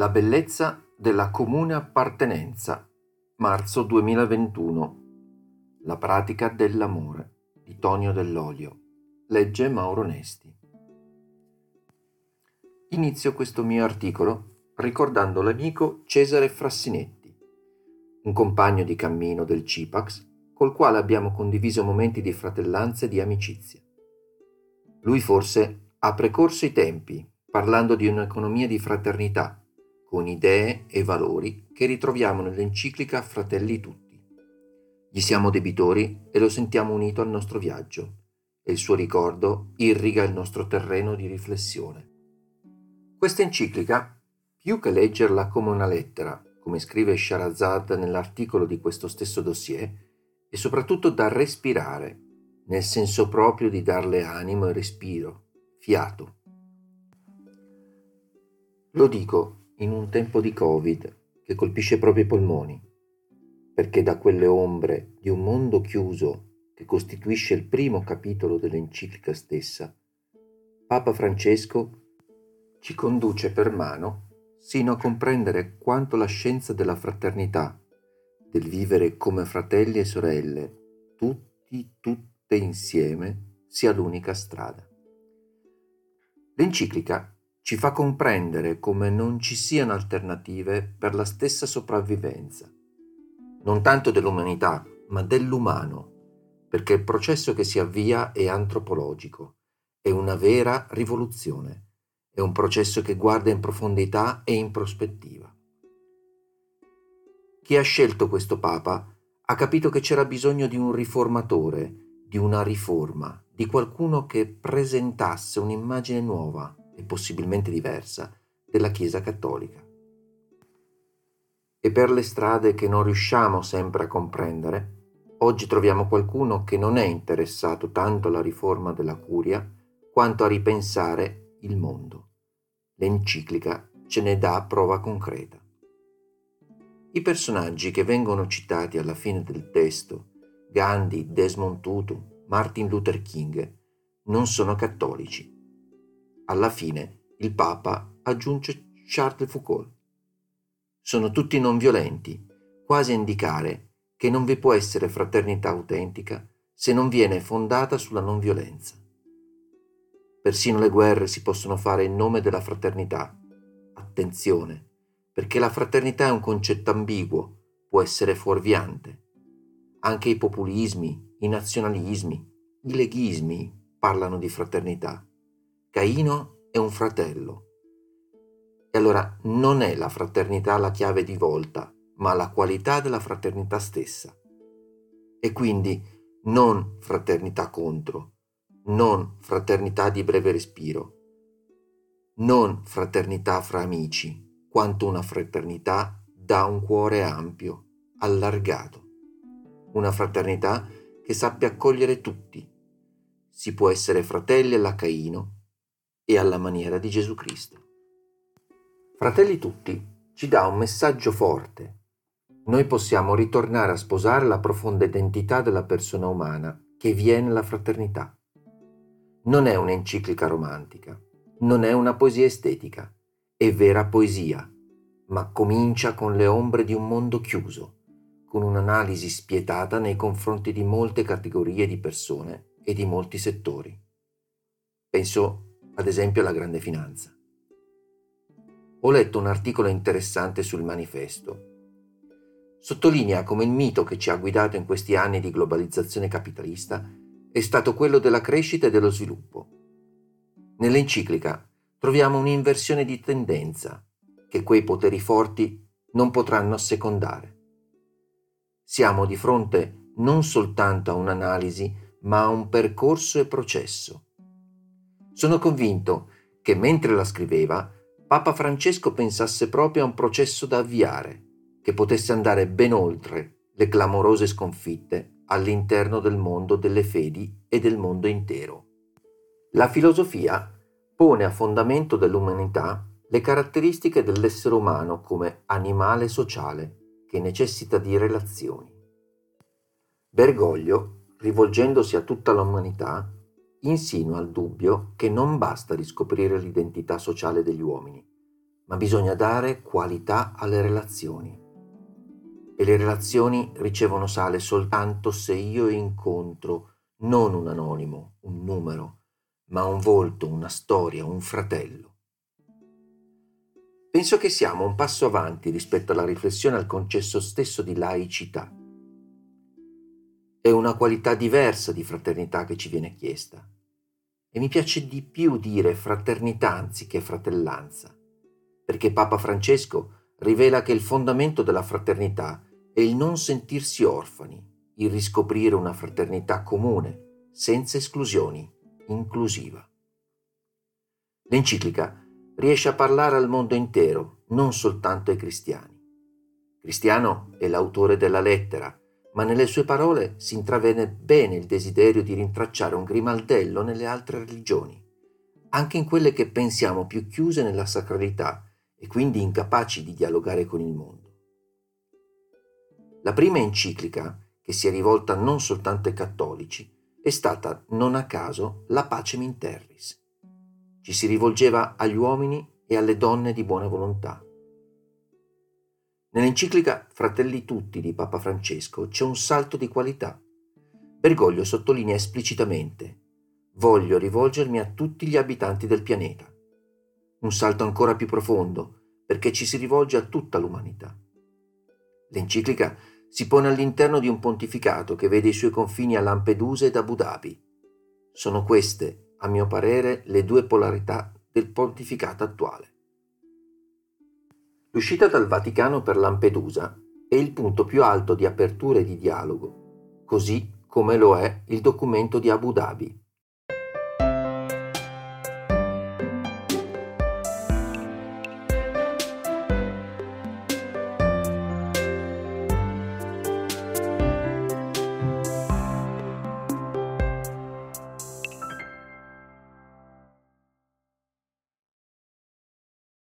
La bellezza della comune appartenenza. Marzo 2021. La pratica dell'amore di Tonio Dell'Olio. Legge Mauro Nesti. Inizio questo mio articolo ricordando l'amico Cesare Frassinetti, un compagno di cammino del CIPAX col quale abbiamo condiviso momenti di fratellanza e di amicizia. Lui forse ha precorso i tempi parlando di un'economia di fraternità con idee e valori che ritroviamo nell'enciclica Fratelli Tutti. Gli siamo debitori e lo sentiamo unito al nostro viaggio e il suo ricordo irriga il nostro terreno di riflessione. Questa enciclica, più che leggerla come una lettera, come scrive Sharazad nell'articolo di questo stesso dossier, è soprattutto da respirare, nel senso proprio di darle animo e respiro, fiato. Lo dico in un tempo di Covid che colpisce proprio i polmoni, perché da quelle ombre di un mondo chiuso che costituisce il primo capitolo dell'enciclica stessa, Papa Francesco ci conduce per mano sino a comprendere quanto la scienza della fraternità, del vivere come fratelli e sorelle, tutti, tutte insieme, sia l'unica strada. L'enciclica ci fa comprendere come non ci siano alternative per la stessa sopravvivenza, non tanto dell'umanità, ma dell'umano, perché il processo che si avvia è antropologico, è una vera rivoluzione, è un processo che guarda in profondità e in prospettiva. Chi ha scelto questo Papa ha capito che c'era bisogno di un riformatore, di una riforma, di qualcuno che presentasse un'immagine nuova, e possibilmente diversa della Chiesa cattolica. E per le strade che non riusciamo sempre a comprendere, oggi troviamo qualcuno che non è interessato tanto alla riforma della curia quanto a ripensare il mondo. L'enciclica ce ne dà prova concreta. I personaggi che vengono citati alla fine del testo, Gandhi, Desmond Tutu, Martin Luther King, non sono cattolici alla fine il Papa aggiunge Charles Foucault. Sono tutti non violenti, quasi a indicare che non vi può essere fraternità autentica se non viene fondata sulla non violenza. Persino le guerre si possono fare in nome della fraternità. Attenzione, perché la fraternità è un concetto ambiguo, può essere fuorviante. Anche i populismi, i nazionalismi, i leghismi parlano di fraternità. Caino è un fratello. E allora non è la fraternità la chiave di volta, ma la qualità della fraternità stessa. E quindi non fraternità contro, non fraternità di breve respiro, non fraternità fra amici, quanto una fraternità da un cuore ampio, allargato. Una fraternità che sappia accogliere tutti. Si può essere fratelli alla Caino e alla maniera di Gesù Cristo. Fratelli tutti, ci dà un messaggio forte. Noi possiamo ritornare a sposare la profonda identità della persona umana che viene nella fraternità. Non è un'enciclica romantica, non è una poesia estetica, è vera poesia, ma comincia con le ombre di un mondo chiuso, con un'analisi spietata nei confronti di molte categorie di persone e di molti settori. Penso ad esempio la grande finanza. Ho letto un articolo interessante sul manifesto. Sottolinea come il mito che ci ha guidato in questi anni di globalizzazione capitalista è stato quello della crescita e dello sviluppo. Nell'enciclica troviamo un'inversione di tendenza che quei poteri forti non potranno assecondare. Siamo di fronte non soltanto a un'analisi, ma a un percorso e processo sono convinto che mentre la scriveva, Papa Francesco pensasse proprio a un processo da avviare, che potesse andare ben oltre le clamorose sconfitte all'interno del mondo delle fedi e del mondo intero. La filosofia pone a fondamento dell'umanità le caratteristiche dell'essere umano come animale sociale che necessita di relazioni. Bergoglio, rivolgendosi a tutta l'umanità, insinua il dubbio che non basta riscoprire l'identità sociale degli uomini, ma bisogna dare qualità alle relazioni. E le relazioni ricevono sale soltanto se io incontro non un anonimo, un numero, ma un volto, una storia, un fratello. Penso che siamo un passo avanti rispetto alla riflessione al concetto stesso di laicità. È una qualità diversa di fraternità che ci viene chiesta. E mi piace di più dire fraternità anziché fratellanza, perché Papa Francesco rivela che il fondamento della fraternità è il non sentirsi orfani, il riscoprire una fraternità comune, senza esclusioni, inclusiva. L'enciclica riesce a parlare al mondo intero, non soltanto ai cristiani. Cristiano è l'autore della lettera, ma nelle sue parole si intravede bene il desiderio di rintracciare un grimaldello nelle altre religioni, anche in quelle che pensiamo più chiuse nella sacralità e quindi incapaci di dialogare con il mondo. La prima enciclica, che si è rivolta non soltanto ai cattolici, è stata non a caso la Pacem in Terris. Ci si rivolgeva agli uomini e alle donne di buona volontà Nell'enciclica Fratelli tutti di Papa Francesco c'è un salto di qualità. Bergoglio sottolinea esplicitamente Voglio rivolgermi a tutti gli abitanti del pianeta. Un salto ancora più profondo, perché ci si rivolge a tutta l'umanità. L'enciclica si pone all'interno di un pontificato che vede i suoi confini a Lampedusa ed Abu Dhabi. Sono queste, a mio parere, le due polarità del pontificato attuale. L'uscita dal Vaticano per Lampedusa è il punto più alto di apertura e di dialogo, così come lo è il documento di Abu Dhabi,